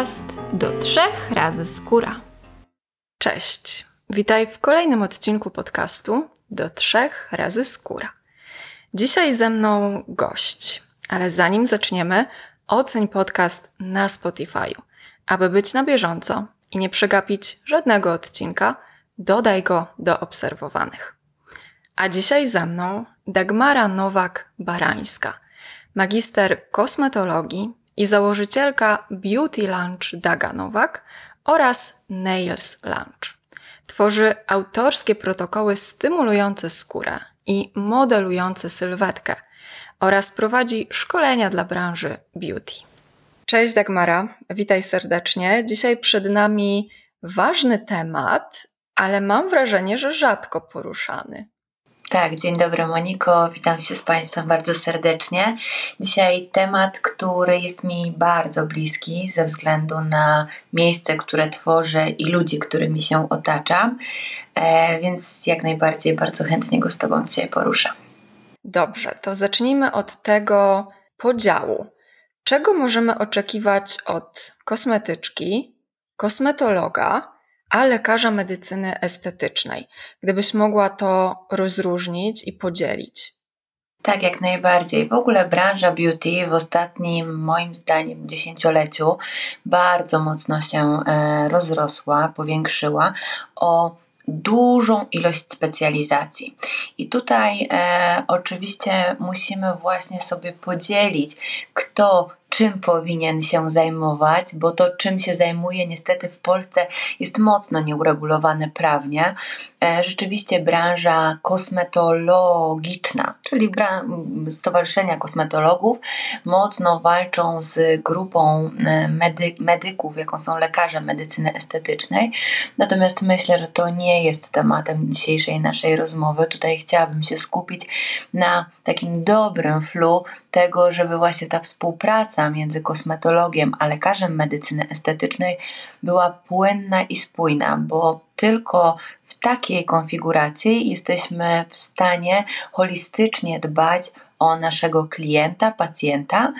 podcast do trzech razy skóra. Cześć, witaj w kolejnym odcinku podcastu do trzech razy skóra. Dzisiaj ze mną gość, ale zanim zaczniemy, oceń podcast na Spotify'u. Aby być na bieżąco i nie przegapić żadnego odcinka, dodaj go do obserwowanych. A dzisiaj ze mną Dagmara Nowak-Barańska, magister kosmetologii i założycielka Beauty Lunch Daga Nowak oraz Nails Lunch. Tworzy autorskie protokoły stymulujące skórę i modelujące sylwetkę oraz prowadzi szkolenia dla branży beauty. Cześć Dagmara, witaj serdecznie. Dzisiaj przed nami ważny temat, ale mam wrażenie, że rzadko poruszany. Tak, dzień dobry Moniko, witam się z Państwem bardzo serdecznie. Dzisiaj temat, który jest mi bardzo bliski ze względu na miejsce, które tworzę i ludzi, którymi się otaczam, e, więc jak najbardziej bardzo chętnie go z Tobą dzisiaj poruszę. Dobrze, to zacznijmy od tego podziału. Czego możemy oczekiwać od kosmetyczki, kosmetologa, a lekarza medycyny estetycznej. Gdybyś mogła to rozróżnić i podzielić. Tak, jak najbardziej. W ogóle branża beauty w ostatnim, moim zdaniem, dziesięcioleciu bardzo mocno się e, rozrosła, powiększyła o dużą ilość specjalizacji. I tutaj e, oczywiście musimy właśnie sobie podzielić, kto czym powinien się zajmować, bo to, czym się zajmuje, niestety w Polsce jest mocno nieuregulowane prawnie. E, rzeczywiście branża kosmetologiczna, czyli Stowarzyszenia Kosmetologów, mocno walczą z grupą e, medy medyków, jaką są lekarze medycyny estetycznej. Natomiast myślę, że to nie jest tematem dzisiejszej naszej rozmowy. Tutaj chciałabym się skupić na takim dobrym flu tego, żeby właśnie ta współpraca między kosmetologiem a lekarzem medycyny estetycznej była płynna i spójna, bo tylko w takiej konfiguracji jesteśmy w stanie holistycznie dbać o naszego klienta, pacjenta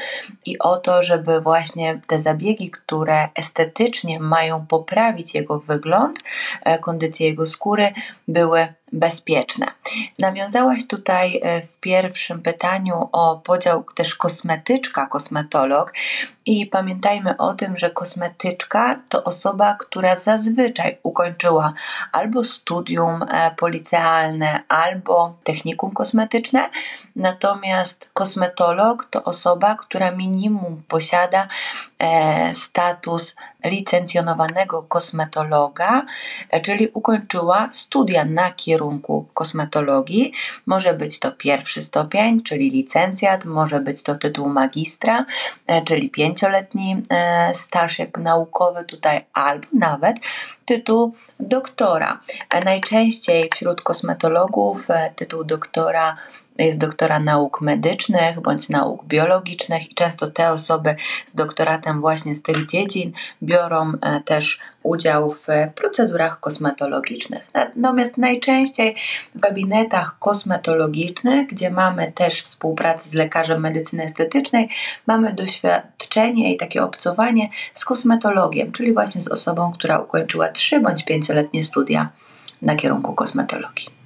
i o to, żeby właśnie te zabiegi, które estetycznie mają poprawić jego wygląd, e, kondycję jego skóry, były bezpieczne. Nawiązałaś tutaj e, w pierwszym pytaniu o podział też kosmetyczka, kosmetolog i pamiętajmy o tym, że kosmetyczka to osoba, która zazwyczaj ukończyła albo studium e, policealne, albo technikum kosmetyczne, natomiast kosmetolog to osoba, która minimum posiada e, status licencjonowanego kosmetologa, czyli ukończyła studia na kierunku kosmetologii. Może być to pierwszy stopień, czyli licencjat, może być to tytuł magistra, e, czyli pięcioletni e, staż naukowy tutaj, albo nawet tytuł doktora. E, najczęściej wśród kosmetologów tytuł doktora jest doktora nauk medycznych bądź nauk biologicznych i często te osoby z doktoratem właśnie z tych dziedzin biorą e, też udział w procedurach kosmetologicznych. Natomiast najczęściej w gabinetach kosmetologicznych, gdzie mamy też współpracę z lekarzem medycyny estetycznej, mamy doświadczenie i takie obcowanie z kosmetologiem, czyli właśnie z osobą, która ukończyła 3 bądź 5-letnie studia na kierunku kosmetologii.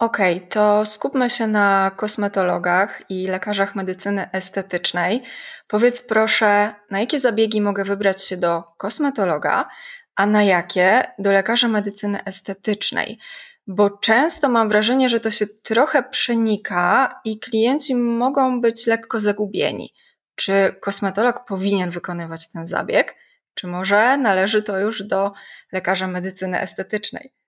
Okej, okay, to skupmy się na kosmetologach i lekarzach medycyny estetycznej. Powiedz proszę, na jakie zabiegi mogę wybrać się do kosmetologa, a na jakie do lekarza medycyny estetycznej? Bo często mam wrażenie, że to się trochę przenika i klienci mogą być lekko zagubieni. Czy kosmetolog powinien wykonywać ten zabieg, czy może należy to już do lekarza medycyny estetycznej?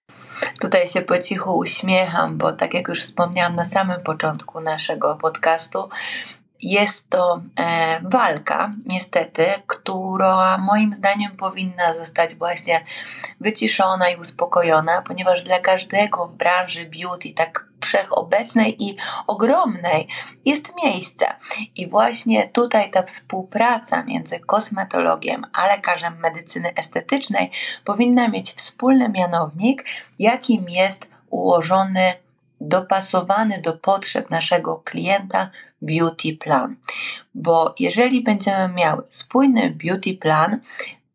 Tutaj się po cichu uśmiecham, bo tak jak już wspomniałam na samym początku naszego podcastu, jest to e, walka, niestety, która moim zdaniem powinna zostać właśnie wyciszona i uspokojona, ponieważ dla każdego w branży beauty, tak wszechobecnej i ogromnej, jest miejsce. I właśnie tutaj ta współpraca między kosmetologiem a lekarzem medycyny estetycznej powinna mieć wspólny mianownik, jakim jest ułożony dopasowany do potrzeb naszego klienta beauty plan. Bo jeżeli będziemy miały spójny beauty plan,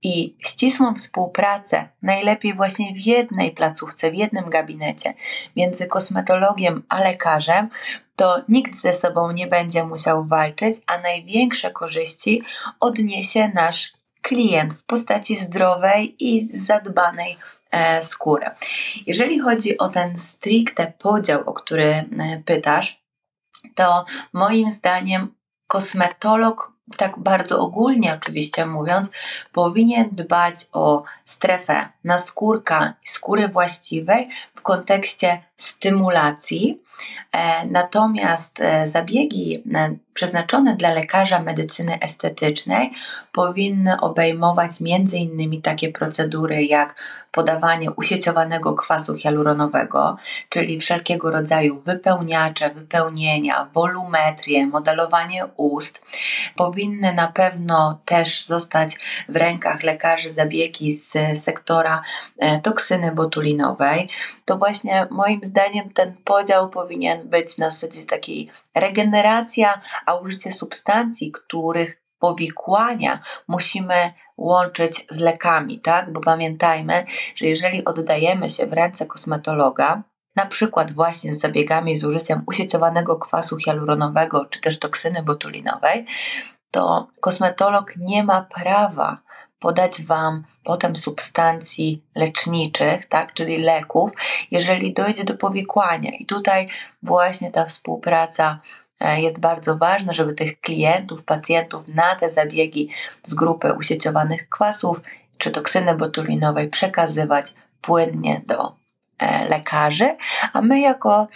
i ścisłą współpracę, najlepiej właśnie w jednej placówce, w jednym gabinecie, między kosmetologiem a lekarzem, to nikt ze sobą nie będzie musiał walczyć, a największe korzyści odniesie nasz klient w postaci zdrowej i zadbanej e, skóry. Jeżeli chodzi o ten stricte podział, o który e, pytasz, to moim zdaniem kosmetolog tak bardzo ogólnie oczywiście mówiąc, powinien dbać o strefę naskórka i skóry właściwej w kontekście stymulacji. E, natomiast e, zabiegi e, przeznaczone dla lekarza medycyny estetycznej powinny obejmować m.in. takie procedury jak podawanie usieciowanego kwasu hialuronowego, czyli wszelkiego rodzaju wypełniacze, wypełnienia, wolumetrię, modelowanie ust. Powinny na pewno też zostać w rękach lekarzy zabiegi z sektora toksyny botulinowej. To właśnie moim zdaniem ten podział powinien być na zasadzie takiej regeneracja, a użycie substancji, których powikłania musimy łączyć z lekami, tak? Bo pamiętajmy, że jeżeli oddajemy się w ręce kosmetologa, na przykład właśnie z zabiegami z użyciem usieciowanego kwasu hialuronowego czy też toksyny botulinowej, to kosmetolog nie ma prawa podać Wam potem substancji leczniczych, tak, czyli leków, jeżeli dojdzie do powikłania. I tutaj właśnie ta współpraca e, jest bardzo ważna, żeby tych klientów, pacjentów na te zabiegi z grupy usieciowanych kwasów czy toksyny botulinowej przekazywać płynnie do lekarzy, a my jako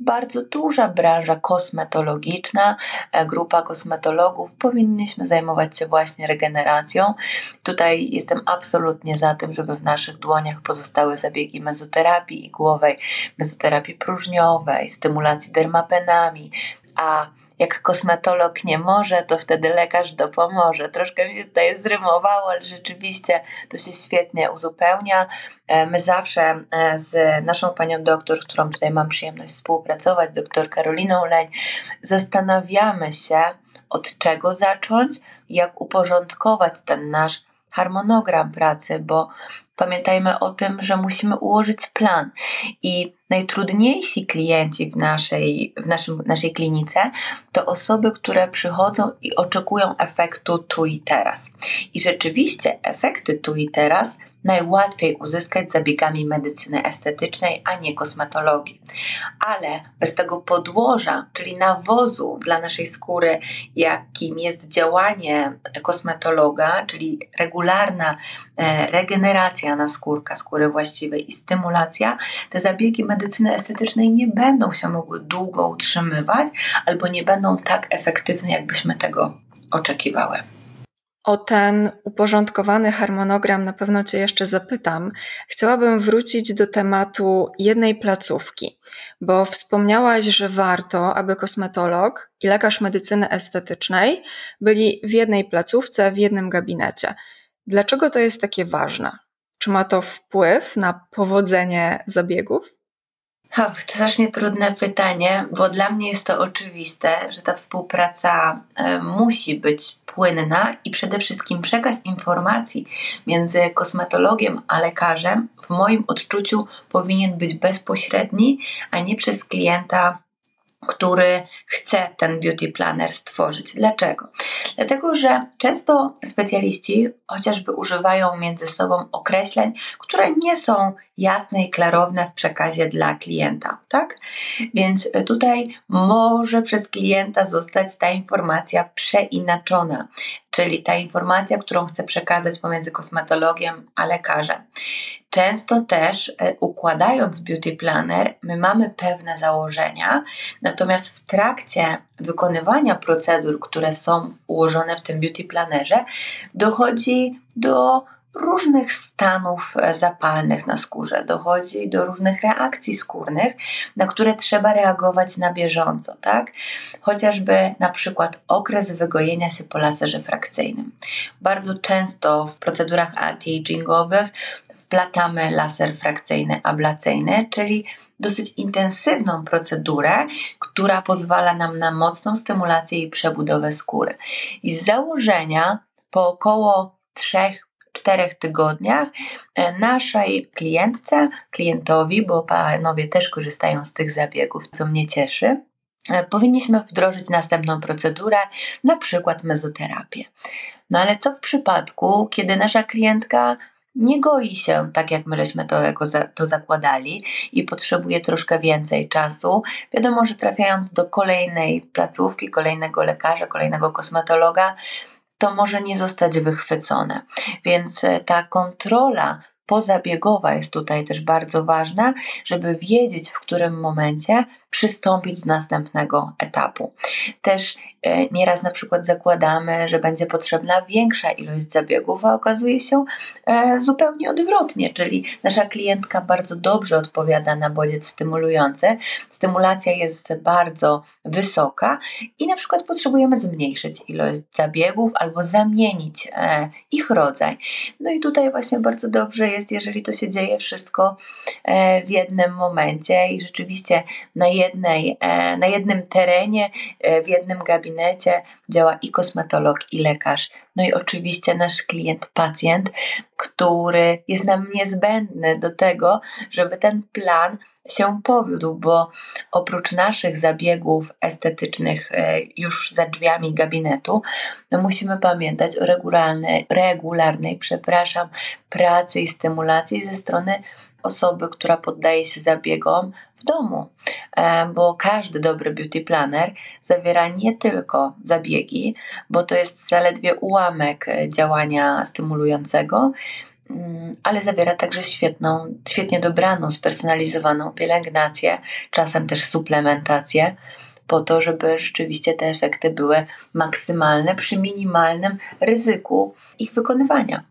bardzo duża branża kosmetologiczna, e, grupa kosmetologów, powinniśmy zajmować się właśnie regeneracją. Tutaj jestem absolutnie za tym, żeby w naszych dłoniach pozostały zabiegi mezoterapii igłowej, mezoterapii próżniowej, stymulacji dermapenami, a jak kosmetolog nie może, to wtedy lekarz dopomoże. Troszkę mi się tutaj zrymowało, ale rzeczywiście to się świetnie uzupełnia. E, my zawsze e, z naszą panią doktor, którą tutaj mam przyjemność współpracować, doktor Karoliną Leń, zastanawiamy się, od czego zacząć, jak uporządkować ten nasz harmonogram pracy, bo pamiętajmy o tym, że musimy ułożyć plan i najtrudniejsi klienci w naszej, w naszym, naszej klinice to osoby, które przychodzą i oczekują efektu tu i teraz. I rzeczywiście efekty tu i teraz najłatwiej uzyskać zabiegami medycyny estetycznej, a nie kosmetologii. Ale bez tego podłoża, czyli nawozu dla naszej skóry, jakim jest działanie kosmetologa, czyli regularna e, regeneracja na skórka, skóry właściwej i stymulacja, te zabiegi medycyny estetycznej nie będą się mogły długo utrzymywać albo nie będą tak efektywne, jakbyśmy tego oczekiwały. O ten uporządkowany harmonogram na pewno Cię jeszcze zapytam. Chciałabym wrócić do tematu jednej placówki, bo wspomniałaś, że warto, aby kosmetolog i lekarz medycyny estetycznej byli w jednej placówce, w jednym gabinecie. Dlaczego to jest takie ważne? Czy ma to wpływ na powodzenie zabiegów? Och, to strasznie trudne pytanie, bo dla mnie jest to oczywiste, że ta współpraca y, musi być płynna i przede wszystkim przekaz informacji między kosmetologiem a lekarzem w moim odczuciu powinien być bezpośredni, a nie przez klienta który chce ten beauty planner stworzyć. Dlaczego? Dlatego, że często specjaliści chociażby używają między sobą określeń, które nie są jasne i klarowne w przekazie dla klienta, tak? Więc tutaj może przez klienta zostać ta informacja przeinaczona, czyli ta informacja, którą chcę przekazać pomiędzy kosmetologiem a lekarzem. Często też e, układając beauty planner, my mamy pewne założenia, natomiast w trakcie wykonywania procedur, które są ułożone w tym beauty plannerze, dochodzi do różnych stanów e, zapalnych na skórze, dochodzi do różnych reakcji skórnych, na które trzeba reagować na bieżąco, tak? Chociażby na przykład okres wygojenia się po laserze frakcyjnym. Bardzo często w procedurach anti-agingowych wplatamy laser frakcyjny ablacyjny, czyli dosyć intensywną procedurę, która pozwala nam na mocną stymulację i przebudowę skóry. I z założenia po około 3 czterech tygodniach e, naszej klientce, klientowi, bo panowie też korzystają z tych zabiegów, co mnie cieszy, e, powinniśmy wdrożyć następną procedurę, na przykład mezoterapię. No ale co w przypadku, kiedy nasza klientka nie goi się tak, jak my żeśmy to, to zakładali i potrzebuje troszkę więcej czasu. Wiadomo, że trafiając do kolejnej placówki, kolejnego lekarza, kolejnego kosmetologa, to może nie zostać wychwycone. Więc e, ta kontrola pozabiegowa jest tutaj też bardzo ważna, żeby wiedzieć, w którym momencie przystąpić do następnego etapu. Też nieraz na przykład zakładamy, że będzie potrzebna większa ilość zabiegów, a okazuje się e, zupełnie odwrotnie, czyli nasza klientka bardzo dobrze odpowiada na bodziec stymulujący, stymulacja jest bardzo wysoka i na przykład potrzebujemy zmniejszyć ilość zabiegów albo zamienić e, ich rodzaj. No i tutaj właśnie bardzo dobrze jest, jeżeli to się dzieje wszystko w jednym momencie i rzeczywiście na jednej, e, na jednym terenie, e, w jednym gabinecie działa i kosmetolog, i lekarz. No i oczywiście nasz klient, pacjent, który jest nam niezbędny do tego, żeby ten plan się powiódł, bo oprócz naszych zabiegów estetycznych e, już za drzwiami gabinetu, no musimy pamiętać o regularnej, regularnej, przepraszam, pracy i stymulacji ze strony osoby, która poddaje się zabiegom w domu, e, bo każdy dobry beauty planner zawiera nie tylko zabiegi, bo to jest zaledwie ułamek e, działania stymulującego, mm, ale zawiera także świetną, świetnie dobraną, spersonalizowaną pielęgnację, czasem też suplementację po to, żeby rzeczywiście te efekty były maksymalne przy minimalnym ryzyku ich wykonywania.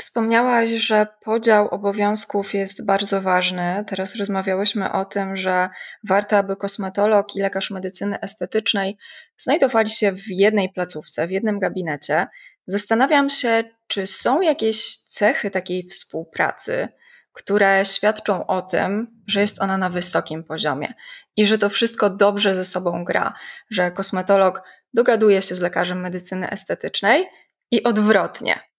Wspomniałaś, że podział obowiązków jest bardzo ważny. Teraz rozmawiałyśmy o tym, że warto, aby kosmetolog i lekarz medycyny estetycznej znajdowali się w jednej placówce, w jednym gabinecie. Zastanawiam się, czy są jakieś cechy takiej współpracy, które świadczą o tym, że jest ona na wysokim poziomie i że to wszystko dobrze ze sobą gra, że kosmetolog dogaduje się z lekarzem medycyny estetycznej i odwrotnie.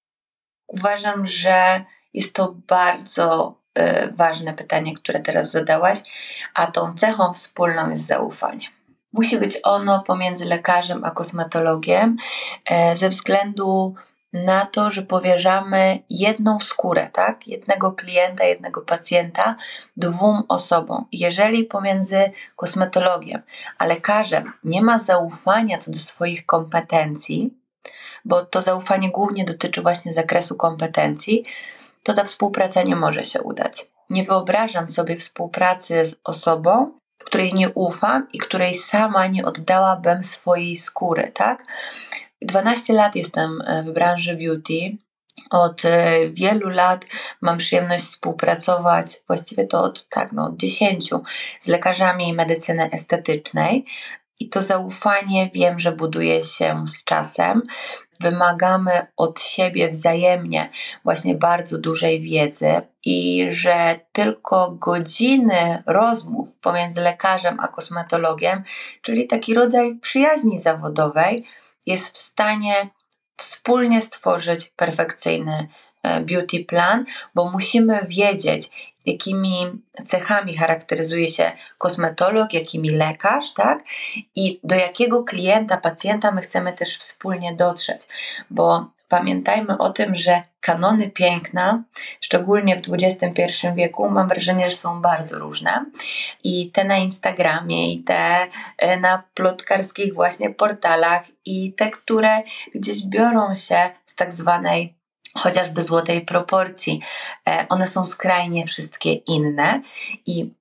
Uważam, że jest to bardzo y, ważne pytanie, które teraz zadałaś, a tą cechą wspólną jest zaufanie. Musi być ono pomiędzy lekarzem a kosmetologiem y, ze względu na to, że powierzamy jedną skórę, tak? Jednego klienta, jednego pacjenta dwóm osobom. Jeżeli pomiędzy kosmetologiem a lekarzem nie ma zaufania co do swoich kompetencji, bo to zaufanie głównie dotyczy właśnie zakresu kompetencji, to ta współpraca nie może się udać. Nie wyobrażam sobie współpracy z osobą, której nie ufam i której sama nie oddałabym swojej skóry, tak? 12 lat jestem e, w branży beauty. Od e, wielu lat mam przyjemność współpracować, właściwie to od, tak, no, od 10 z lekarzami medycyny estetycznej. I to zaufanie wiem, że buduje się z czasem. Wymagamy od siebie wzajemnie właśnie bardzo dużej wiedzy i że tylko godziny rozmów pomiędzy lekarzem a kosmetologiem, czyli taki rodzaj przyjaźni zawodowej, jest w stanie wspólnie stworzyć perfekcyjny e, beauty plan, bo musimy wiedzieć, jakimi cechami charakteryzuje się kosmetolog, jakimi lekarz, tak? I do jakiego klienta, pacjenta my chcemy też wspólnie dotrzeć, bo pamiętajmy o tym, że kanony piękna, szczególnie w XXI wieku, mam wrażenie, że są bardzo różne. I te na Instagramie, i te e, na plotkarskich właśnie portalach, i te, które gdzieś biorą się z tak zwanej chociażby złotej proporcji. E, one są skrajnie wszystkie inne i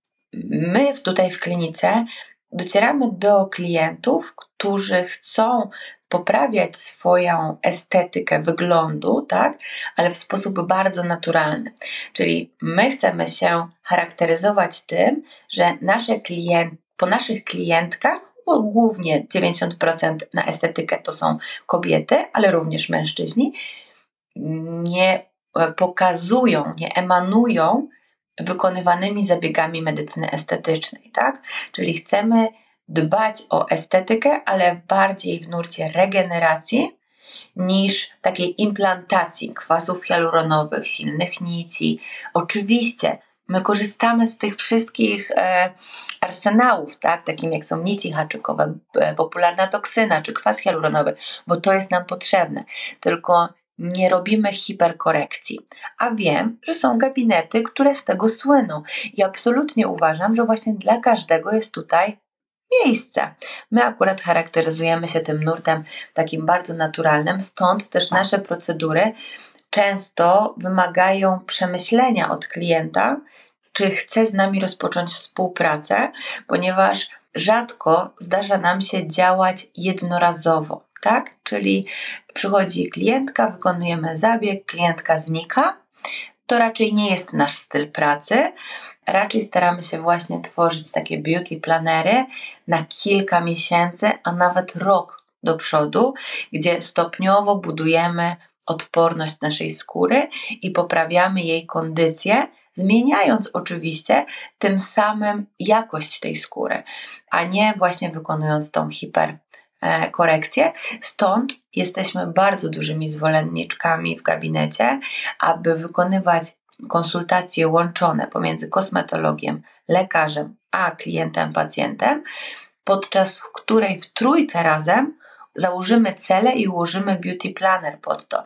my tutaj w klinice docieramy do klientów, którzy chcą poprawiać swoją estetykę wyglądu, tak, ale w sposób bardzo naturalny. Czyli my chcemy się charakteryzować tym, że nasze klient, po naszych klientkach, bo głównie 90% na estetykę to są kobiety, ale również mężczyźni, nie e, pokazują, nie emanują wykonywanymi zabiegami medycyny estetycznej, tak? Czyli chcemy dbać o estetykę, ale bardziej w nurcie regeneracji niż takiej implantacji kwasów hialuronowych, silnych nici. Oczywiście my korzystamy z tych wszystkich e, arsenałów, tak, takim jak są nici haczykowe, e, popularna toksyna czy kwas hialuronowy, bo to jest nam potrzebne. Tylko nie robimy hiperkorekcji. A wiem, że są gabinety, które z tego słyną. I absolutnie uważam, że właśnie dla każdego jest tutaj miejsce. My akurat charakteryzujemy się tym nurtem takim bardzo naturalnym, stąd też nasze procedury często wymagają przemyślenia od klienta, czy chce z nami rozpocząć współpracę, ponieważ rzadko zdarza nam się działać jednorazowo, tak? Czyli przychodzi klientka, wykonujemy zabieg, klientka znika. To raczej nie jest nasz styl pracy. Raczej staramy się właśnie tworzyć takie beauty planery na kilka miesięcy, a nawet rok do przodu, gdzie stopniowo budujemy odporność naszej skóry i poprawiamy jej kondycję, zmieniając oczywiście tym samym jakość tej skóry, a nie właśnie wykonując tą hiperkorekcję. Stąd jesteśmy bardzo dużymi zwolenniczkami w gabinecie, aby wykonywać konsultacje łączone pomiędzy kosmetologiem, lekarzem a klientem, pacjentem, podczas której w trójkę razem założymy cele i ułożymy beauty planner pod to.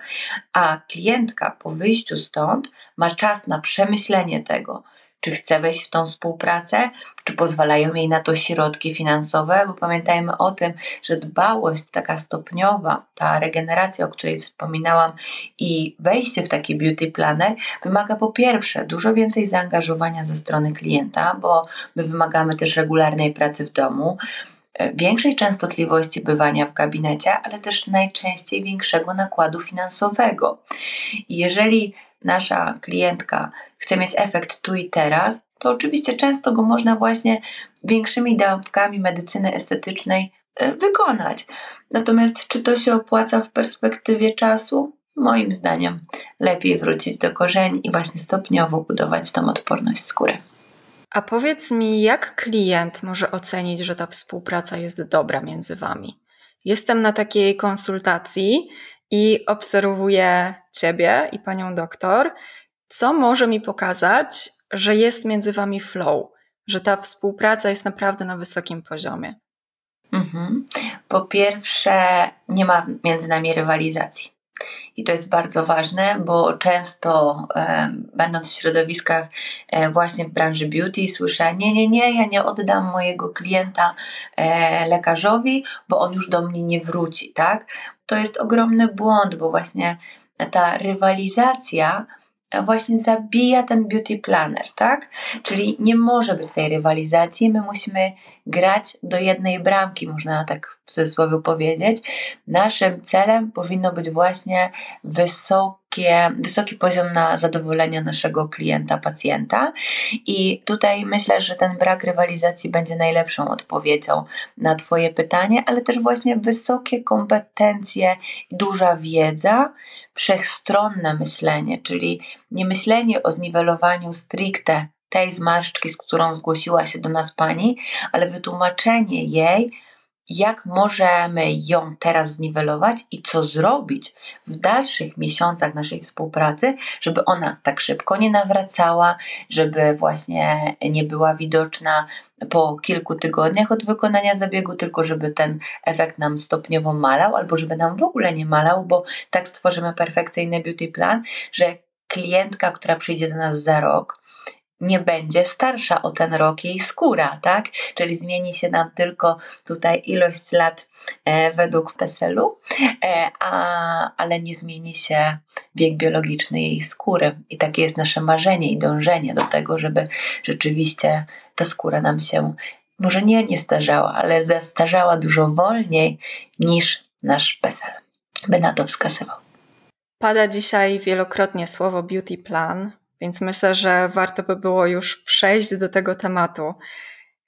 A klientka po wyjściu stąd ma czas na przemyślenie tego, czy chce wejść w tą współpracę, czy pozwalają jej na to środki finansowe, bo pamiętajmy o tym, że dbałość taka stopniowa, ta regeneracja, o której wspominałam i wejście w taki beauty planner wymaga po pierwsze dużo więcej zaangażowania ze strony klienta, bo my wymagamy też regularnej pracy w domu, E, większej częstotliwości bywania w gabinecie, ale też najczęściej większego nakładu finansowego. Jeżeli nasza klientka chce mieć efekt tu i teraz, to oczywiście często go można właśnie większymi dawkami medycyny estetycznej e, wykonać. Natomiast czy to się opłaca w perspektywie czasu? Moim zdaniem lepiej wrócić do korzeni i właśnie stopniowo budować tą odporność skóry. A powiedz mi, jak klient może ocenić, że ta współpraca jest dobra między wami? Jestem na takiej konsultacji i obserwuję ciebie i panią doktor. Co może mi pokazać, że jest między wami flow, że ta współpraca jest naprawdę na wysokim poziomie? Mhm. Po pierwsze, nie ma między nami rywalizacji. I to jest bardzo ważne, bo często e, będąc w środowiskach e, właśnie w branży beauty słyszę nie, nie, nie, ja nie oddam mojego klienta e, lekarzowi, bo on już do mnie nie wróci, tak? To jest ogromny błąd, bo właśnie ta rywalizacja właśnie zabija ten beauty planner, tak? Czyli nie może być tej rywalizacji, my musimy grać do jednej bramki, można tak w cudzysłowie powiedzieć. Naszym celem powinno być właśnie wysokie, wysoki poziom na zadowolenia naszego klienta, pacjenta. I tutaj myślę, że ten brak rywalizacji będzie najlepszą odpowiedzią na Twoje pytanie, ale też właśnie wysokie kompetencje, duża wiedza wszechstronne myślenie, czyli nie myślenie o zniwelowaniu stricte tej zmarszczki, z którą zgłosiła się do nas pani, ale wytłumaczenie jej, jak możemy ją teraz zniwelować i co zrobić w dalszych miesiącach naszej współpracy, żeby ona tak szybko nie nawracała, żeby właśnie nie była widoczna po kilku tygodniach od wykonania zabiegu, tylko żeby ten efekt nam stopniowo malał, albo żeby nam w ogóle nie malał, bo tak stworzymy perfekcyjny beauty plan, że klientka, która przyjdzie do nas za rok, nie będzie starsza o ten rok jej skóra, tak? Czyli zmieni się nam tylko tutaj ilość lat e, według PESEL-u, e, a, ale nie zmieni się wiek biologiczny jej skóry. I takie jest nasze marzenie i dążenie do tego, żeby rzeczywiście ta skóra nam się może nie nie starzała, ale zestarzała dużo wolniej niż nasz PESEL by na to wskazywał. Pada dzisiaj wielokrotnie słowo beauty plan, więc myślę, że warto by było już przejść do tego tematu.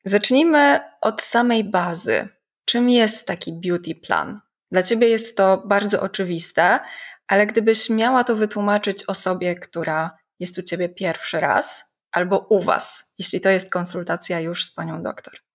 Zacznijmy od samej bazy. Czym jest taki beauty plan? Dla ciebie jest to bardzo oczywiste, ale gdybyś miała to wytłumaczyć osobie, która jest u ciebie pierwszy raz, albo u was, jeśli to jest konsultacja już z panią doktor.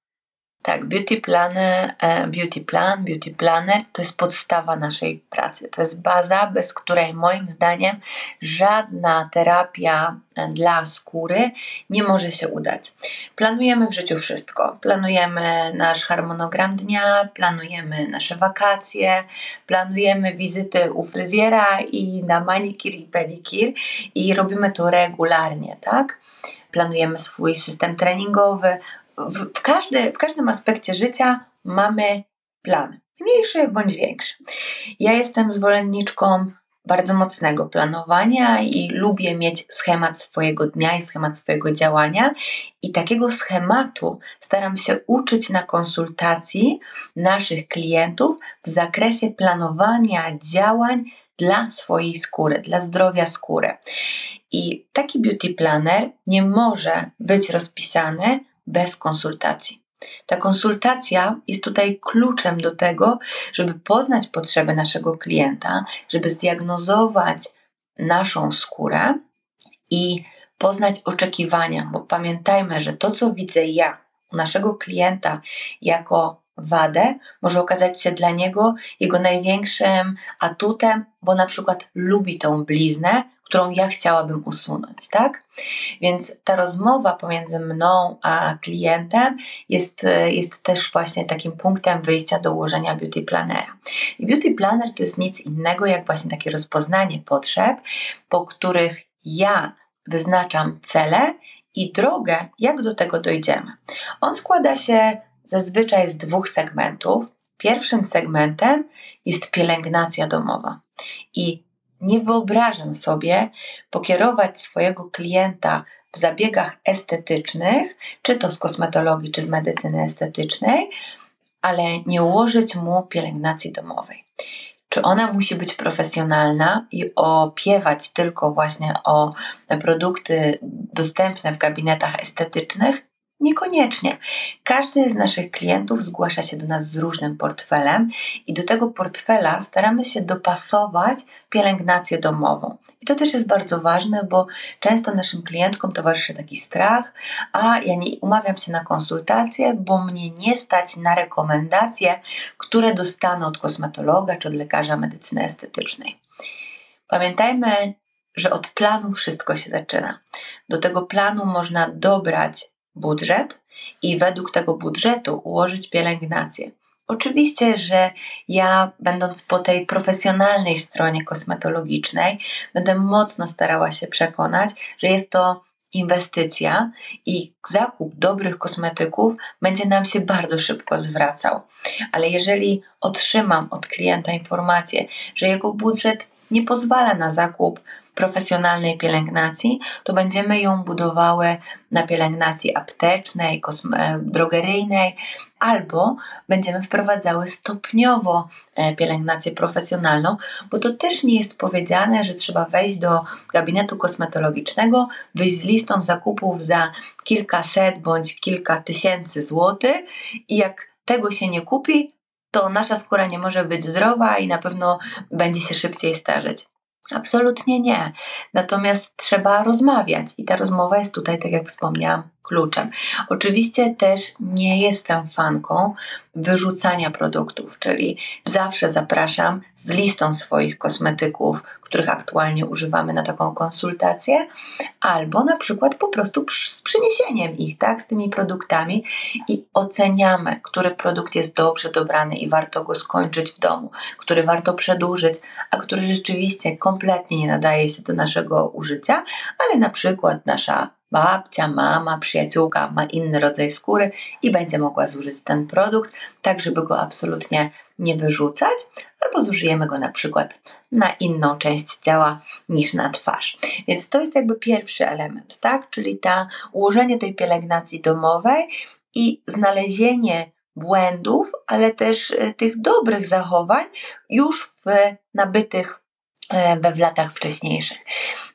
Tak, beauty plany, e, beauty plan, beauty planner to jest podstawa naszej pracy. To jest baza, bez której moim zdaniem żadna terapia e, dla skóry nie może się udać. Planujemy w życiu wszystko. Planujemy nasz harmonogram dnia, planujemy nasze wakacje, planujemy wizyty u fryzjera i na manikir i pedikir i robimy to regularnie, tak? Planujemy swój system treningowy, w, każdy, w każdym aspekcie życia mamy plan, mniejszy bądź większy. Ja jestem zwolenniczką bardzo mocnego planowania i lubię mieć schemat swojego dnia i schemat swojego działania. I takiego schematu staram się uczyć na konsultacji naszych klientów w zakresie planowania działań dla swojej skóry, dla zdrowia skóry. I taki beauty planner nie może być rozpisany bez konsultacji. Ta konsultacja jest tutaj kluczem do tego, żeby poznać potrzeby naszego klienta, żeby zdiagnozować naszą skórę i poznać oczekiwania, bo pamiętajmy, że to, co widzę ja u naszego klienta jako wadę, może okazać się dla niego jego największym atutem, bo na przykład lubi tą bliznę, którą ja chciałabym usunąć, tak? Więc ta rozmowa pomiędzy mną a klientem jest, jest też właśnie takim punktem wyjścia do ułożenia beauty planera. I beauty planner to jest nic innego jak właśnie takie rozpoznanie potrzeb, po których ja wyznaczam cele i drogę, jak do tego dojdziemy. On składa się zazwyczaj z dwóch segmentów. Pierwszym segmentem jest pielęgnacja domowa. I nie wyobrażam sobie pokierować swojego klienta w zabiegach estetycznych, czy to z kosmetologii, czy z medycyny estetycznej, ale nie ułożyć mu pielęgnacji domowej. Czy ona musi być profesjonalna i opiewać tylko właśnie o produkty dostępne w gabinetach estetycznych? Niekoniecznie. Każdy z naszych klientów zgłasza się do nas z różnym portfelem i do tego portfela staramy się dopasować pielęgnację domową. I to też jest bardzo ważne, bo często naszym klientkom towarzyszy taki strach, a ja nie umawiam się na konsultację, bo mnie nie stać na rekomendacje, które dostanę od kosmetologa czy od lekarza medycyny estetycznej. Pamiętajmy, że od planu wszystko się zaczyna. Do tego planu można dobrać budżet i według tego budżetu ułożyć pielęgnację. Oczywiście, że ja, będąc po tej profesjonalnej stronie kosmetologicznej, będę mocno starała się przekonać, że jest to inwestycja i zakup dobrych kosmetyków będzie nam się bardzo szybko zwracał. Ale jeżeli otrzymam od klienta informację, że jego budżet nie pozwala na zakup profesjonalnej pielęgnacji, to będziemy ją budowały na pielęgnacji aptecznej, drogeryjnej, albo będziemy wprowadzały stopniowo e, pielęgnację profesjonalną, bo to też nie jest powiedziane, że trzeba wejść do gabinetu kosmetologicznego, wyjść z listą zakupów za kilkaset bądź kilka tysięcy złotych i jak tego się nie kupi, to nasza skóra nie może być zdrowa i na pewno będzie się szybciej starzeć. Absolutnie nie. Natomiast trzeba rozmawiać i ta rozmowa jest tutaj, tak jak wspomniałam, kluczem. Oczywiście też nie jestem fanką wyrzucania produktów, czyli zawsze zapraszam z listą swoich kosmetyków, których aktualnie używamy na taką konsultację, albo na przykład po prostu z przyniesieniem ich, tak, z tymi produktami i oceniamy, który produkt jest dobrze dobrany i warto go skończyć w domu, który warto przedłużyć, a który rzeczywiście kompletnie nie nadaje się do naszego użycia, ale na przykład nasza babcia, mama, przyjaciółka ma inny rodzaj skóry i będzie mogła zużyć ten produkt, tak żeby go absolutnie nie wyrzucać, albo zużyjemy go na przykład na inną część ciała niż na twarz. Więc to jest jakby pierwszy element, tak? Czyli ta ułożenie tej pielęgnacji domowej i znalezienie błędów, ale też e, tych dobrych zachowań już w nabytych we w latach wcześniejszych.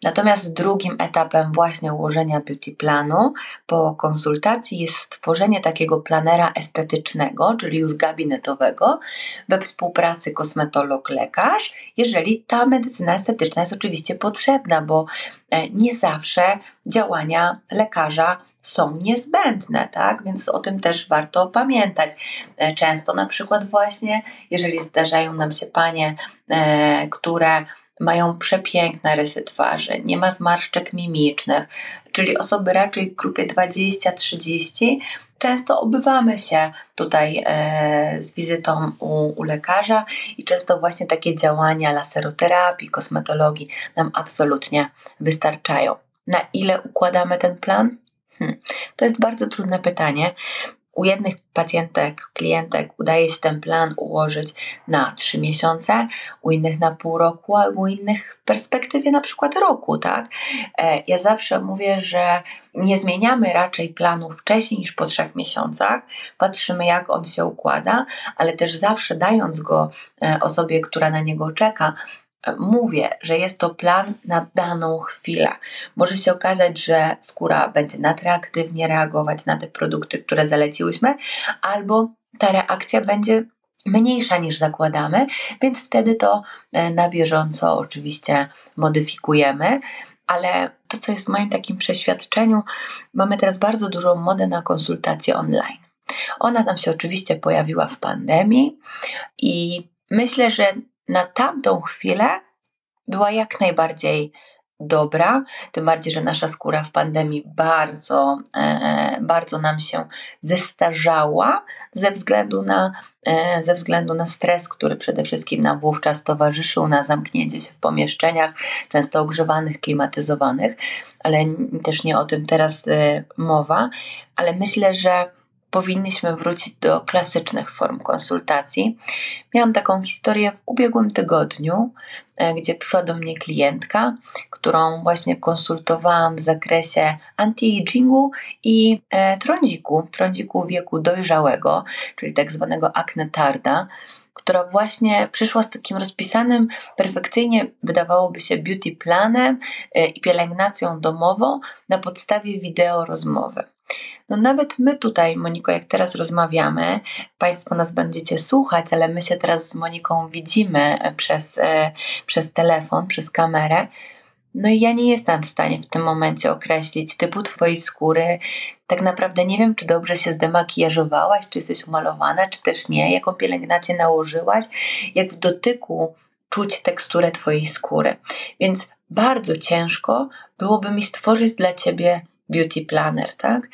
Natomiast drugim etapem właśnie ułożenia beauty planu po konsultacji jest stworzenie takiego planera estetycznego, czyli już gabinetowego, we współpracy kosmetolog-lekarz, jeżeli ta medycyna estetyczna jest oczywiście potrzebna, bo e, nie zawsze działania lekarza są niezbędne, tak? Więc o tym też warto pamiętać. E, często na przykład właśnie, jeżeli zdarzają nam się panie, e, które mają przepiękne rysy twarzy, nie ma zmarszczek mimicznych, czyli osoby raczej w grupie 20-30, często obywamy się tutaj e, z wizytą u, u, lekarza i często właśnie takie działania laseroterapii, kosmetologii nam absolutnie wystarczają. Na ile układamy ten plan? Hmm. To jest bardzo trudne pytanie. U jednych pacjentek, klientek udaje się ten plan ułożyć na trzy miesiące, u innych na pół roku, a u innych w perspektywie na przykład roku, tak? E, ja zawsze mówię, że nie zmieniamy raczej planu wcześniej niż po trzech miesiącach. Patrzymy, jak on się układa, ale też zawsze dając go e, osobie, która na niego czeka, mówię, że jest to plan na daną chwilę. Może się okazać, że skóra będzie natreaktywnie reagować na te produkty, które zaleciłyśmy, albo ta reakcja będzie mniejsza niż zakładamy, więc wtedy to e, na bieżąco oczywiście modyfikujemy. Ale to, co jest w moim takim przeświadczeniu, mamy teraz bardzo dużą modę na konsultacje online. Ona nam się oczywiście pojawiła w pandemii i myślę, że na tamtą chwilę była jak najbardziej dobra, tym bardziej, że nasza skóra w pandemii bardzo, e, bardzo nam się zestarzała ze względu, na, e, ze względu na stres, który przede wszystkim nam wówczas towarzyszył, na zamknięcie się w pomieszczeniach, często ogrzewanych, klimatyzowanych, ale też nie o tym teraz e, mowa, ale myślę, że powinniśmy wrócić do klasycznych form konsultacji. Miałam taką historię w ubiegłym tygodniu, e, gdzie przyszła do mnie klientka, którą właśnie konsultowałam w zakresie anti-agingu i e, trądziku, trądziku wieku dojrzałego, czyli tak zwanego acne tarda która właśnie przyszła z takim rozpisanym, perfekcyjnie wydawałoby się beauty planem e, i pielęgnacją domową na podstawie wideo rozmowy. No nawet my tutaj, Moniko, jak teraz rozmawiamy, Państwo nas będziecie słuchać, ale my się teraz z Moniką widzimy przez, e, przez telefon, przez kamerę. No i ja nie jestem w stanie w tym momencie określić typu Twojej skóry. Tak naprawdę nie wiem, czy dobrze się zdemakijażowałaś, czy jesteś umalowana, czy też nie, jaką pielęgnację nałożyłaś, jak w dotyku czuć teksturę Twojej skóry. Więc bardzo ciężko byłoby mi stworzyć dla Ciebie beauty planner, tak?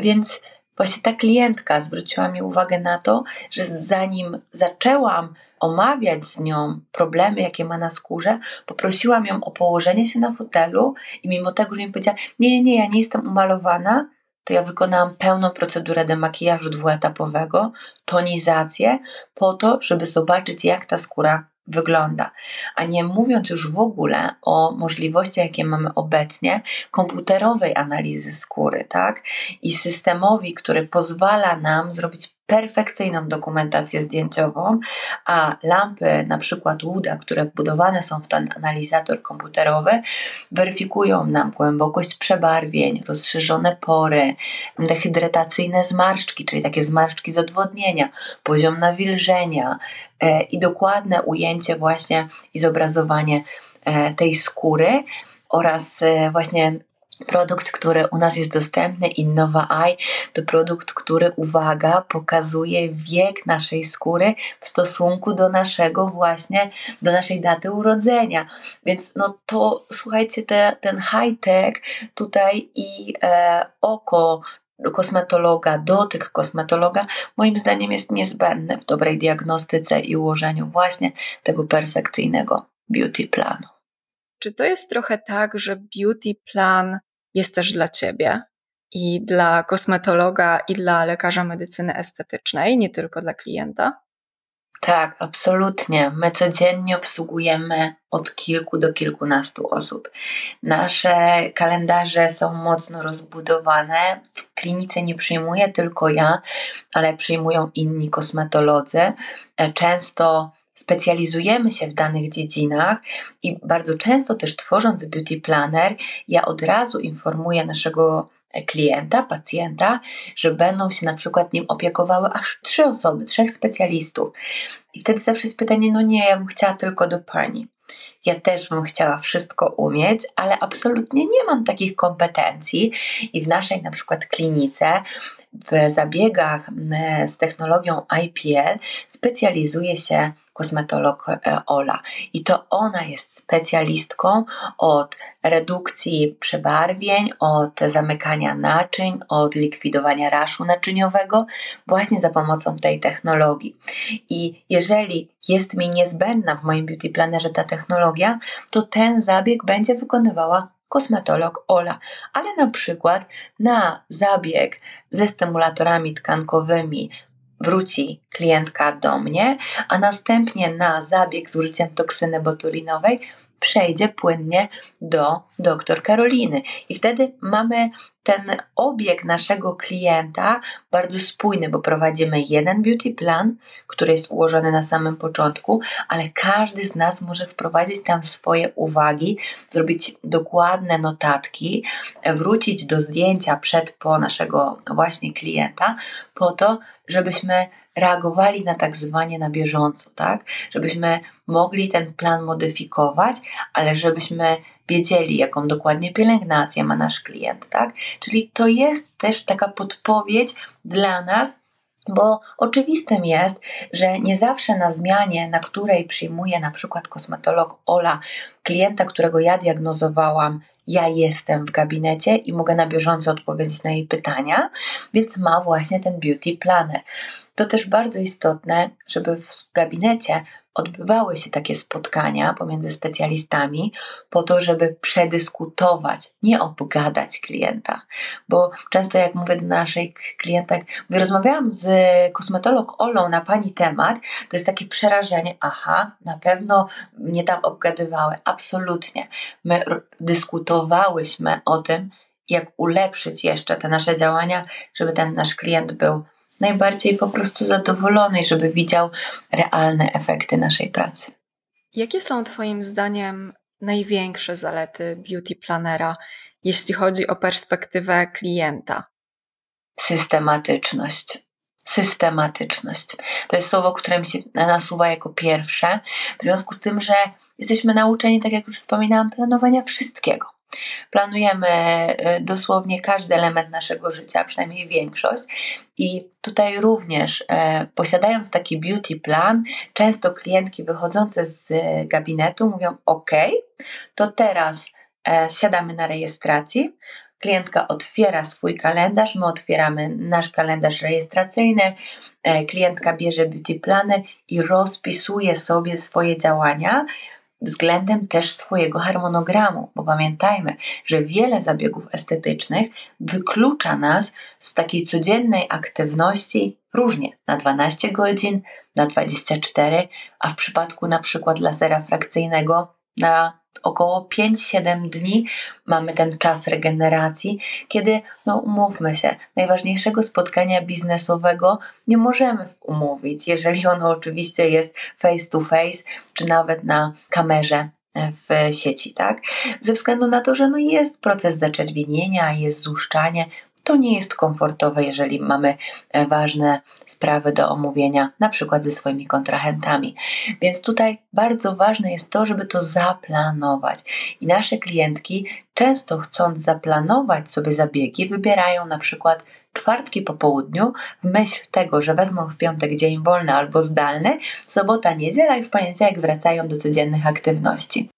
Więc właśnie ta klientka zwróciła mi uwagę na to, że zanim zaczęłam omawiać z nią problemy, jakie ma na skórze, poprosiłam ją o położenie się na fotelu i mimo tego, że mi powiedziała, nie, nie, nie, ja nie jestem umalowana, to ja wykonałam pełną procedurę demakijażu dwuetapowego, tonizację, po to, żeby zobaczyć, jak ta skóra wygląda. A nie mówiąc już w ogóle o możliwościach, jakie mamy obecnie, komputerowej analizy skóry, tak? I systemowi, który pozwala nam zrobić perfekcyjną dokumentację zdjęciową, a lampy, na przykład LUDA, które wbudowane są w ten analizator komputerowy, weryfikują nam głębokość przebarwień, rozszerzone pory, dehydratacyjne zmarszczki, czyli takie zmarszczki z odwodnienia, poziom nawilżenia e, i dokładne ujęcie właśnie i zobrazowanie e, tej skóry oraz e, właśnie Produkt, który u nas jest dostępny, Innova Eye, to produkt, który, uwaga, pokazuje wiek naszej skóry w stosunku do naszego właśnie, do naszej daty urodzenia. Więc no to, słuchajcie, te, ten high-tech tutaj i e, oko kosmetologa, dotyk kosmetologa, moim zdaniem jest niezbędny w dobrej diagnostyce i ułożeniu właśnie tego perfekcyjnego beauty planu. Czy to jest trochę tak, że beauty plan jest też dla ciebie i dla kosmetologa, i dla lekarza medycyny estetycznej, nie tylko dla klienta? Tak, absolutnie. My codziennie obsługujemy od kilku do kilkunastu osób. Nasze kalendarze są mocno rozbudowane. W klinice nie przyjmuję tylko ja, ale przyjmują inni kosmetolodzy. Często specjalizujemy się w danych dziedzinach i bardzo często też tworząc beauty planner, ja od razu informuję naszego klienta, pacjenta, że będą się na przykład nim opiekowały aż trzy osoby, trzech specjalistów. I wtedy zawsze jest pytanie, no nie, ja bym chciała tylko do pani. Ja też bym chciała wszystko umieć, ale absolutnie nie mam takich kompetencji i w naszej na przykład klinice w zabiegach z technologią IPL specjalizuje się kosmetolog e, Ola i to ona jest specjalistką od redukcji przebarwień, od zamykania naczyń, od likwidowania raszu naczyniowego właśnie za pomocą tej technologii. I jeżeli jest mi niezbędna w moim beauty planerze ta technologia, to ten zabieg będzie wykonywała kosmetolog Ola, ale na przykład na zabieg ze stymulatorami tkankowymi wróci klientka do mnie, a następnie na zabieg z użyciem toksyny botulinowej przejdzie płynnie do doktor Karoliny. I wtedy mamy ten obieg naszego klienta bardzo spójny, bo prowadzimy jeden beauty plan, który jest ułożony na samym początku, ale każdy z nas może wprowadzić tam swoje uwagi, zrobić dokładne notatki, wrócić do zdjęcia przed, po naszego właśnie klienta, po to, żebyśmy reagowali na tak zwanie na bieżąco, tak? Żebyśmy mogli ten plan modyfikować, ale żebyśmy wiedzieli, jaką dokładnie pielęgnację ma nasz klient, tak? Czyli to jest też taka podpowiedź dla nas, bo oczywistym jest, że nie zawsze na zmianie, na której przyjmuje na przykład kosmetolog Ola klienta, którego ja diagnozowałam, ja jestem w gabinecie i mogę na bieżąco odpowiedzieć na jej pytania, więc ma właśnie ten beauty planner. To też bardzo istotne, żeby w gabinecie odbywały się takie spotkania pomiędzy specjalistami po to, żeby przedyskutować, nie obgadać klienta. Bo często jak mówię do naszej klientek, mówię, rozmawiałam z kosmetolog Olą na pani temat, to jest takie przerażenie, aha, na pewno mnie tam obgadywały. Absolutnie. My dyskutowałyśmy o tym, jak ulepszyć jeszcze te nasze działania, żeby ten nasz klient był najbardziej po prostu zadowolony, żeby widział realne efekty naszej pracy. Jakie są Twoim zdaniem największe zalety beauty planera, jeśli chodzi o perspektywę klienta? Systematyczność. Systematyczność. To jest słowo, które mi się nasuwa jako pierwsze, w związku z tym, że jesteśmy nauczeni, tak jak już wspominałam, planowania wszystkiego. Planujemy y, dosłownie każdy element naszego życia, przynajmniej większość. I tutaj również, e, posiadając taki beauty plan, często klientki wychodzące z gabinetu mówią: OK, to teraz e, siadamy na rejestracji. Klientka otwiera swój kalendarz, my otwieramy nasz kalendarz rejestracyjny, e, klientka bierze beauty planner i rozpisuje sobie swoje działania względem też swojego harmonogramu, bo pamiętajmy, że wiele zabiegów estetycznych wyklucza nas z takiej codziennej aktywności różnie, na 12 godzin, na 24, a w przypadku na przykład lasera frakcyjnego na około 5-7 dni mamy ten czas regeneracji, kiedy, no umówmy się, najważniejszego spotkania biznesowego nie możemy umówić, jeżeli ono oczywiście jest face to face, czy nawet na kamerze e, w sieci, tak? Ze względu na to, że no jest proces zaczerwienienia, jest złuszczanie, to nie jest komfortowe, jeżeli mamy e, ważne sprawy do omówienia, na przykład ze swoimi kontrahentami. Więc tutaj bardzo ważne jest to, żeby to zaplanować. I nasze klientki, często chcąc zaplanować sobie zabiegi, wybierają na przykład czwartki po południu w myśl tego, że wezmą w piątek dzień wolny albo zdalny, sobota, niedziela i w poniedziałek wracają do codziennych aktywności.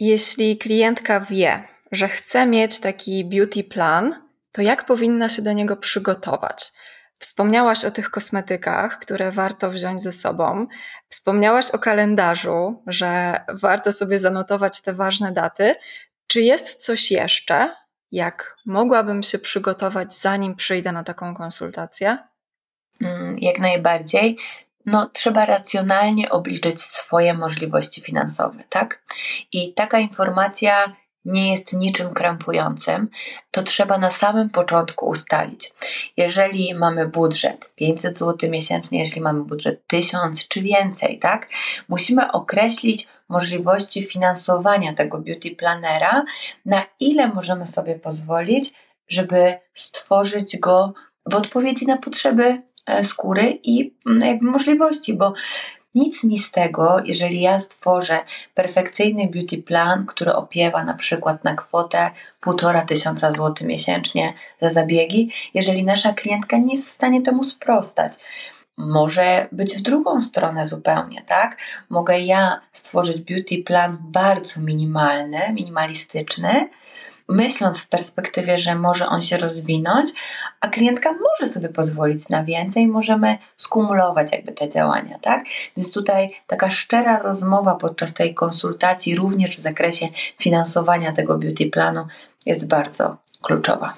Jeśli klientka wie, że chce mieć taki beauty plan, to jak powinna się do niego przygotować? Wspomniałaś o tych kosmetykach, które warto wziąć ze sobą. Wspomniałaś o kalendarzu, że warto sobie zanotować te ważne daty. Czy jest coś jeszcze, jak mogłabym się przygotować, zanim przyjdę na taką konsultację? Mm, jak najbardziej. No, trzeba racjonalnie obliczyć swoje możliwości finansowe, tak? I taka informacja nie jest niczym krępującym, to trzeba na samym początku ustalić. Jeżeli mamy budżet 500 zł miesięcznie, jeśli mamy budżet 1000 czy więcej, tak? Musimy określić możliwości finansowania tego beauty planera, na ile możemy sobie pozwolić, żeby stworzyć go w odpowiedzi na potrzeby e, skóry i mm, jakby możliwości, bo nic mi z tego, jeżeli ja stworzę perfekcyjny beauty plan, który opiewa na przykład na kwotę 1,5 tysiąca złotych miesięcznie za zabiegi, jeżeli nasza klientka nie jest w stanie temu sprostać. Może być w drugą stronę zupełnie, tak? Mogę ja stworzyć beauty plan bardzo minimalny, minimalistyczny, myśląc w perspektywie, że może on się rozwinąć, a klientka może sobie pozwolić na więcej, możemy skumulować jakby te działania, tak? Więc tutaj taka szczera rozmowa podczas tej konsultacji, również w zakresie finansowania tego beauty planu, jest bardzo kluczowa.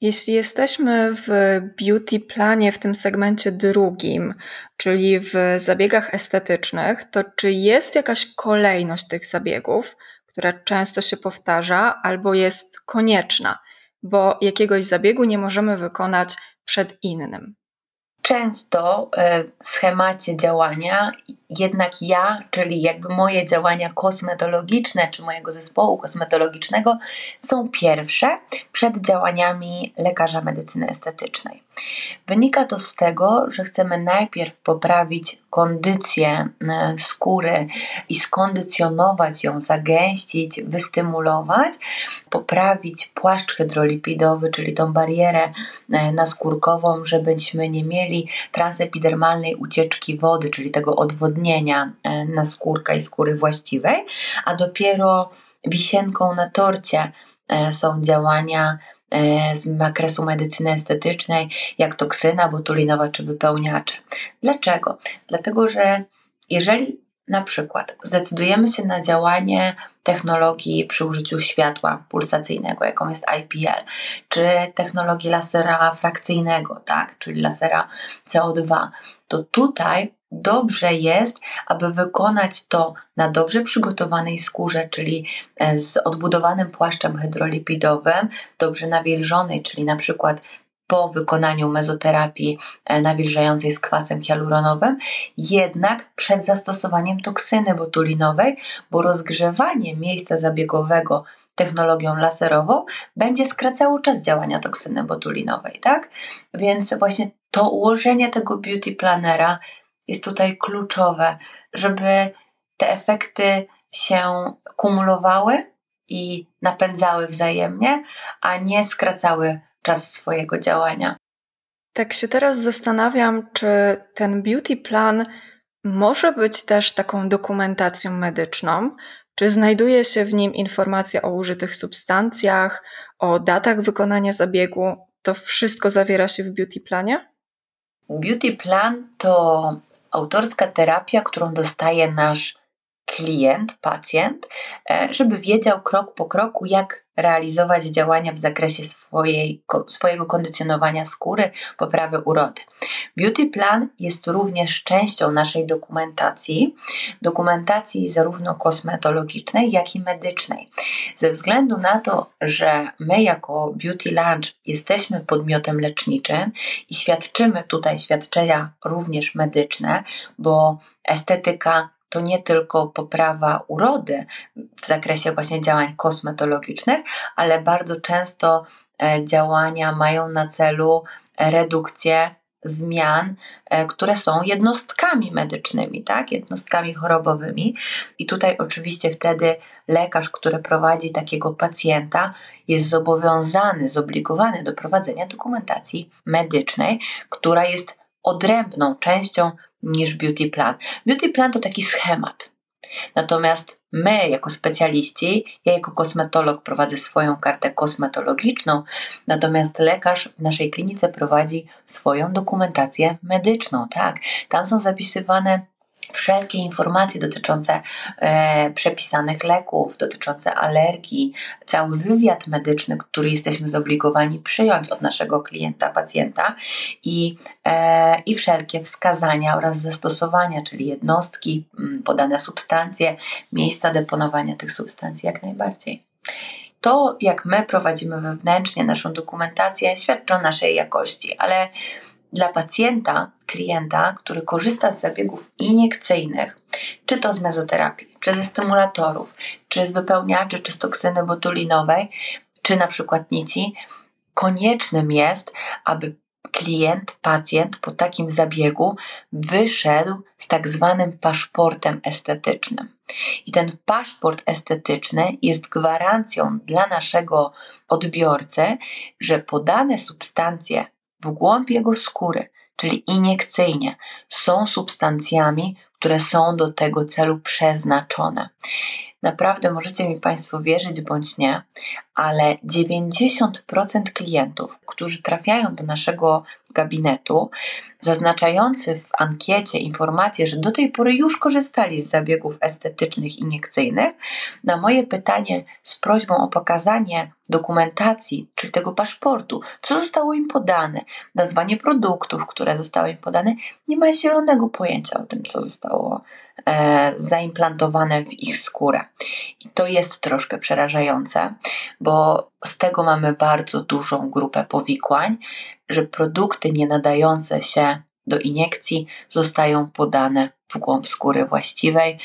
Jeśli jesteśmy w beauty planie w tym segmencie drugim, czyli w zabiegach estetycznych, to czy jest jakaś kolejność tych zabiegów, która często się powtarza albo jest konieczna, bo jakiegoś zabiegu nie możemy wykonać przed innym? Często e, w schemacie działania jednak ja, czyli jakby moje działania kosmetologiczne, czy mojego zespołu kosmetologicznego są pierwsze przed działaniami lekarza medycyny estetycznej. Wynika to z tego, że chcemy najpierw poprawić kondycję e, skóry i skondycjonować ją, zagęścić, wystymulować, poprawić płaszcz hydrolipidowy, czyli tą barierę e, naskórkową, żebyśmy nie mieli transepidermalnej ucieczki wody, czyli tego odwodnienia e, naskórka i skóry właściwej, a dopiero wisienką na torcie są działania E, z zakresu medycyny estetycznej, jak toksyna botulinowa czy wypełniacze. Dlaczego? Dlatego, że jeżeli na przykład zdecydujemy się na działanie technologii przy użyciu światła pulsacyjnego, jaką jest IPL, czy technologii lasera frakcyjnego, tak, czyli lasera CO2, to tutaj dobrze jest, aby wykonać to na dobrze przygotowanej skórze, czyli e, z odbudowanym płaszczem hydrolipidowym, dobrze nawilżonej, czyli na przykład po wykonaniu mezoterapii e, nawilżającej z kwasem hialuronowym, jednak przed zastosowaniem toksyny botulinowej, bo rozgrzewanie miejsca zabiegowego technologią laserową będzie skracało czas działania toksyny botulinowej, tak? Więc właśnie to ułożenie tego beauty planera jest tutaj kluczowe, żeby te efekty się kumulowały i napędzały wzajemnie, a nie skracały czas swojego działania. Tak się teraz zastanawiam, czy ten beauty plan może być też taką dokumentacją medyczną, czy znajduje się w nim informacja o użytych substancjach, o datach wykonania zabiegu? To wszystko zawiera się w beauty planie? Beauty plan to autorska terapia, którą dostaje nasz klient, pacjent, e, żeby wiedział krok po kroku, jak realizować działania w zakresie swojej, swojego kondycjonowania skóry, poprawy urody. Beauty Plan jest również częścią naszej dokumentacji, dokumentacji zarówno kosmetologicznej, jak i medycznej. Ze względu na to, że my jako Beauty Lunch jesteśmy podmiotem leczniczym i świadczymy tutaj świadczenia również medyczne, bo estetyka to nie tylko poprawa urody w zakresie właśnie działań kosmetologicznych, ale bardzo często e, działania mają na celu redukcję zmian, e, które są jednostkami medycznymi, tak? jednostkami chorobowymi. I tutaj oczywiście wtedy lekarz, który prowadzi takiego pacjenta, jest zobowiązany, zobligowany do prowadzenia dokumentacji medycznej, która jest odrębną częścią niż beauty plan. Beauty plan to taki schemat. Natomiast my, jako specjaliści, ja jako kosmetolog prowadzę swoją kartę kosmetologiczną, natomiast lekarz w naszej klinice prowadzi swoją dokumentację medyczną. Tak, tam są zapisywane wszelkie informacje dotyczące e, przepisanych leków, dotyczące alergii, cały wywiad medyczny, który jesteśmy zobligowani przyjąć od naszego klienta, pacjenta i, e, i wszelkie wskazania oraz zastosowania, czyli jednostki, podane substancje, miejsca deponowania tych substancji jak najbardziej. To, jak my prowadzimy wewnętrznie naszą dokumentację, świadczy o naszej jakości, ale dla pacjenta, klienta, który korzysta z zabiegów iniekcyjnych, czy to z mezoterapii, czy ze stymulatorów, czy z wypełniaczy, czy z toksyny botulinowej, czy na przykład nici, koniecznym jest, aby klient, pacjent po takim zabiegu wyszedł z tak zwanym paszportem estetycznym. I ten paszport estetyczny jest gwarancją dla naszego odbiorcy, że podane substancje w głąb jego skóry, czyli iniekcyjnie, są substancjami, które są do tego celu przeznaczone. Naprawdę możecie mi Państwo wierzyć bądź nie, ale 90% klientów, którzy trafiają do naszego gabinetu, zaznaczający w ankiecie informację, że do tej pory już korzystali z zabiegów estetycznych iniekcyjnych, na moje pytanie z prośbą o pokazanie dokumentacji, czyli tego paszportu, co zostało im podane, nazwanie produktów, które zostały im podane, nie ma zielonego pojęcia o tym, co zostało zaimplantowane w ich skórę. I to jest troszkę przerażające, bo z tego mamy bardzo dużą grupę powikłań, że produkty nie nadające się do iniekcji zostają podane w głąb skóry właściwej,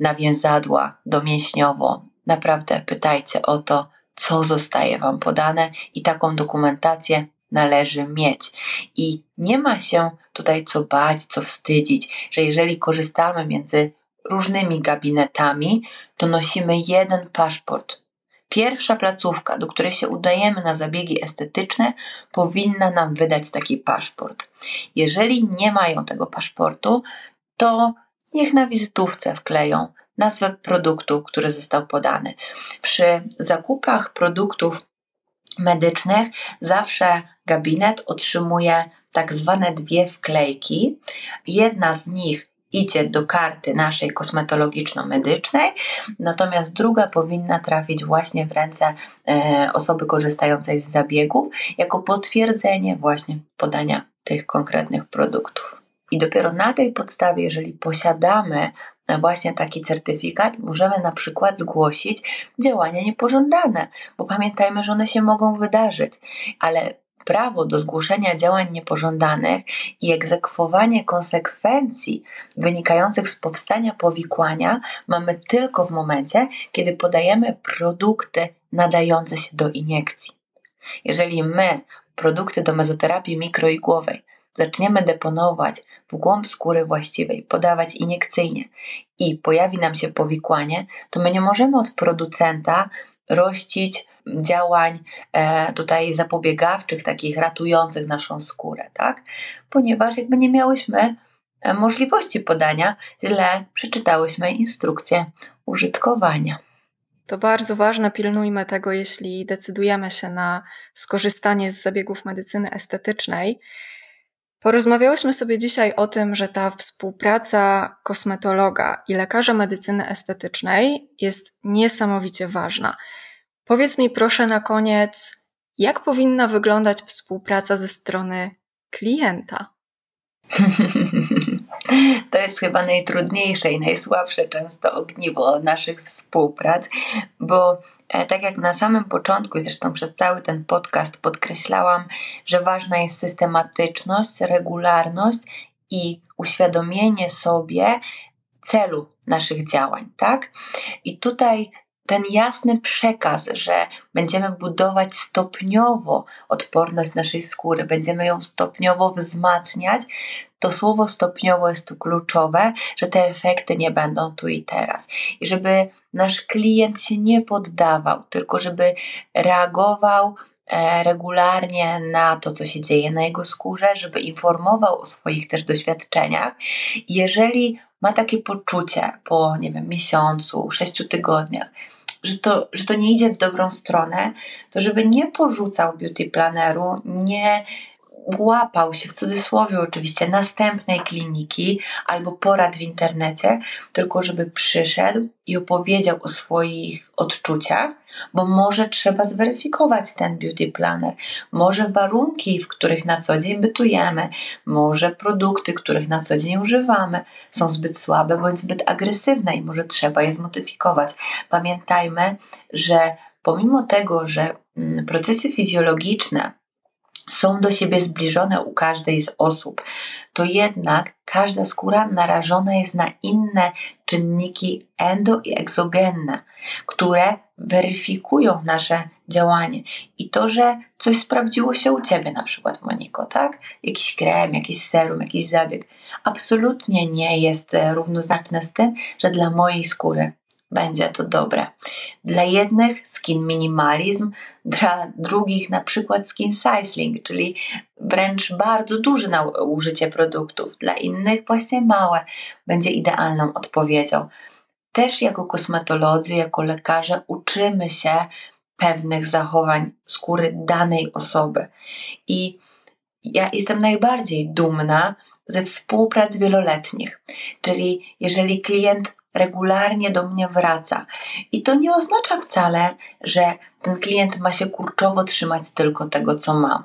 na więzadła, domięśniowo. Naprawdę pytajcie o to, co zostaje Wam podane i taką dokumentację należy mieć. I nie ma się tutaj co bać, co wstydzić, że jeżeli korzystamy między różnymi gabinetami, to nosimy jeden paszport Pierwsza placówka, do której się udajemy na zabiegi estetyczne, powinna nam wydać taki paszport. Jeżeli nie mają tego paszportu, to niech na wizytówce wkleją nazwę produktu, który został podany. Przy zakupach produktów medycznych zawsze gabinet otrzymuje tak zwane dwie wklejki. Jedna z nich idzie do karty naszej kosmetologiczno-medycznej, natomiast druga powinna trafić właśnie w ręce e, osoby korzystającej z zabiegów jako potwierdzenie właśnie podania tych konkretnych produktów. I dopiero na tej podstawie, jeżeli posiadamy właśnie taki certyfikat, możemy na przykład zgłosić działania niepożądane, bo pamiętajmy, że one się mogą wydarzyć, ale prawo do zgłoszenia działań niepożądanych i egzekwowanie konsekwencji wynikających z powstania powikłania mamy tylko w momencie, kiedy podajemy produkty nadające się do iniekcji. Jeżeli my produkty do mezoterapii mikroigłowej zaczniemy deponować w głąb skóry właściwej, podawać iniekcyjnie i pojawi nam się powikłanie, to my nie możemy od producenta rościć działań e, tutaj zapobiegawczych, takich ratujących naszą skórę, tak? Ponieważ jakby nie miałyśmy e, możliwości podania, źle przeczytałyśmy instrukcję użytkowania. To bardzo ważne, pilnujmy tego, jeśli decydujemy się na skorzystanie z zabiegów medycyny estetycznej. Porozmawiałyśmy sobie dzisiaj o tym, że ta współpraca kosmetologa i lekarza medycyny estetycznej jest niesamowicie ważna. Powiedz mi proszę na koniec, jak powinna wyglądać współpraca ze strony klienta? To jest chyba najtrudniejsze i najsłabsze często ogniwo naszych współprac, bo tak jak na samym początku, zresztą przez cały ten podcast podkreślałam, że ważna jest systematyczność, regularność i uświadomienie sobie celu naszych działań, tak? I tutaj ten jasny przekaz, że będziemy budować stopniowo odporność naszej skóry, będziemy ją stopniowo wzmacniać, to słowo stopniowo jest tu kluczowe, że te efekty nie będą tu i teraz. I żeby nasz klient się nie poddawał, tylko żeby reagował e, regularnie na to, co się dzieje na jego skórze, żeby informował o swoich też doświadczeniach. Jeżeli ma takie poczucie po, nie wiem, miesiącu, sześciu tygodniach, że to, że to nie idzie w dobrą stronę, to żeby nie porzucał beauty planeru, nie łapał się w cudzysłowie oczywiście następnej kliniki albo porad w internecie, tylko żeby przyszedł i opowiedział o swoich odczuciach, bo może trzeba zweryfikować ten beauty planner, może warunki, w których na co dzień bytujemy, może produkty, których na co dzień używamy, są zbyt słabe bądź zbyt agresywne i może trzeba je zmodyfikować. Pamiętajmy, że pomimo tego, że mm, procesy fizjologiczne są do siebie zbliżone u każdej z osób, to jednak każda skóra narażona jest na inne czynniki endo i egzogenne, które weryfikują nasze działanie. I to, że coś sprawdziło się u Ciebie, na przykład Moniko, tak? Jakiś krem, jakiś serum, jakiś zabieg, absolutnie nie jest e, równoznaczne z tym, że dla mojej skóry będzie to dobre. Dla jednych skin minimalizm, dla drugich na przykład skin sizeling, czyli wręcz bardzo duże użycie produktów. Dla innych właśnie małe będzie idealną odpowiedzią. Też jako kosmetolodzy, jako lekarze uczymy się pewnych zachowań skóry danej osoby. I ja jestem najbardziej dumna ze współprac wieloletnich. Czyli jeżeli klient regularnie do mnie wraca. I to nie oznacza wcale, że ten klient ma się kurczowo trzymać tylko tego, co mam.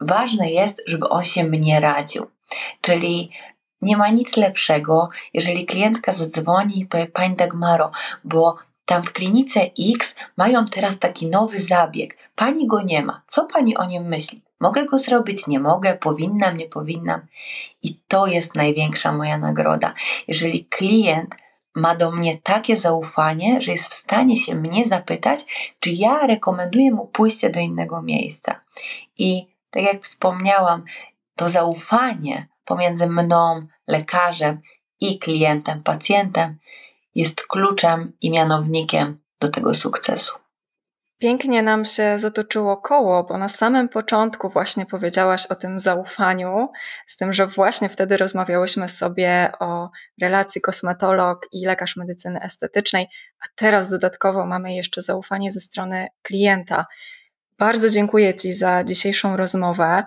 Ważne jest, żeby on się mnie radził. Czyli nie ma nic lepszego, jeżeli klientka zadzwoni i powie, Pani Dagmaro, bo tam w klinice X mają teraz taki nowy zabieg. Pani go nie ma. Co pani o nim myśli? Mogę go zrobić, nie mogę, powinnam, nie powinnam. I to jest największa moja nagroda. Jeżeli klient ma do mnie takie zaufanie, że jest w stanie się mnie zapytać, czy ja rekomenduję mu pójście do innego miejsca. I tak jak wspomniałam, to zaufanie pomiędzy mną, lekarzem i klientem, pacjentem jest kluczem i mianownikiem do tego sukcesu. Pięknie nam się zatoczyło koło, bo na samym początku właśnie powiedziałaś o tym zaufaniu, z tym, że właśnie wtedy rozmawiałyśmy sobie o relacji kosmetolog i lekarz medycyny estetycznej, a teraz dodatkowo mamy jeszcze zaufanie ze strony klienta. Bardzo dziękuję Ci za dzisiejszą rozmowę,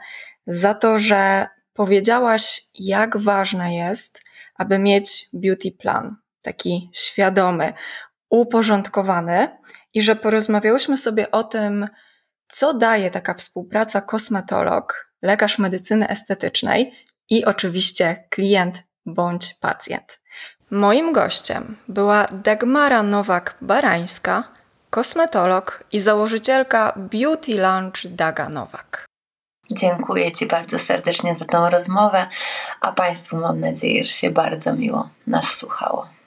za to, że powiedziałaś, jak ważne jest, aby mieć beauty plan, taki świadomy, uporządkowany i że porozmawiałyśmy sobie o tym, co daje taka współpraca kosmetolog, lekarz medycyny estetycznej i oczywiście klient bądź pacjent. Moim gościem była Dagmara Nowak-Barańska, kosmetolog i założycielka Beauty Lounge Daga Nowak. Dziękuję Ci bardzo serdecznie za tą rozmowę, a Państwu mam nadzieję, że się bardzo miło nas słuchało.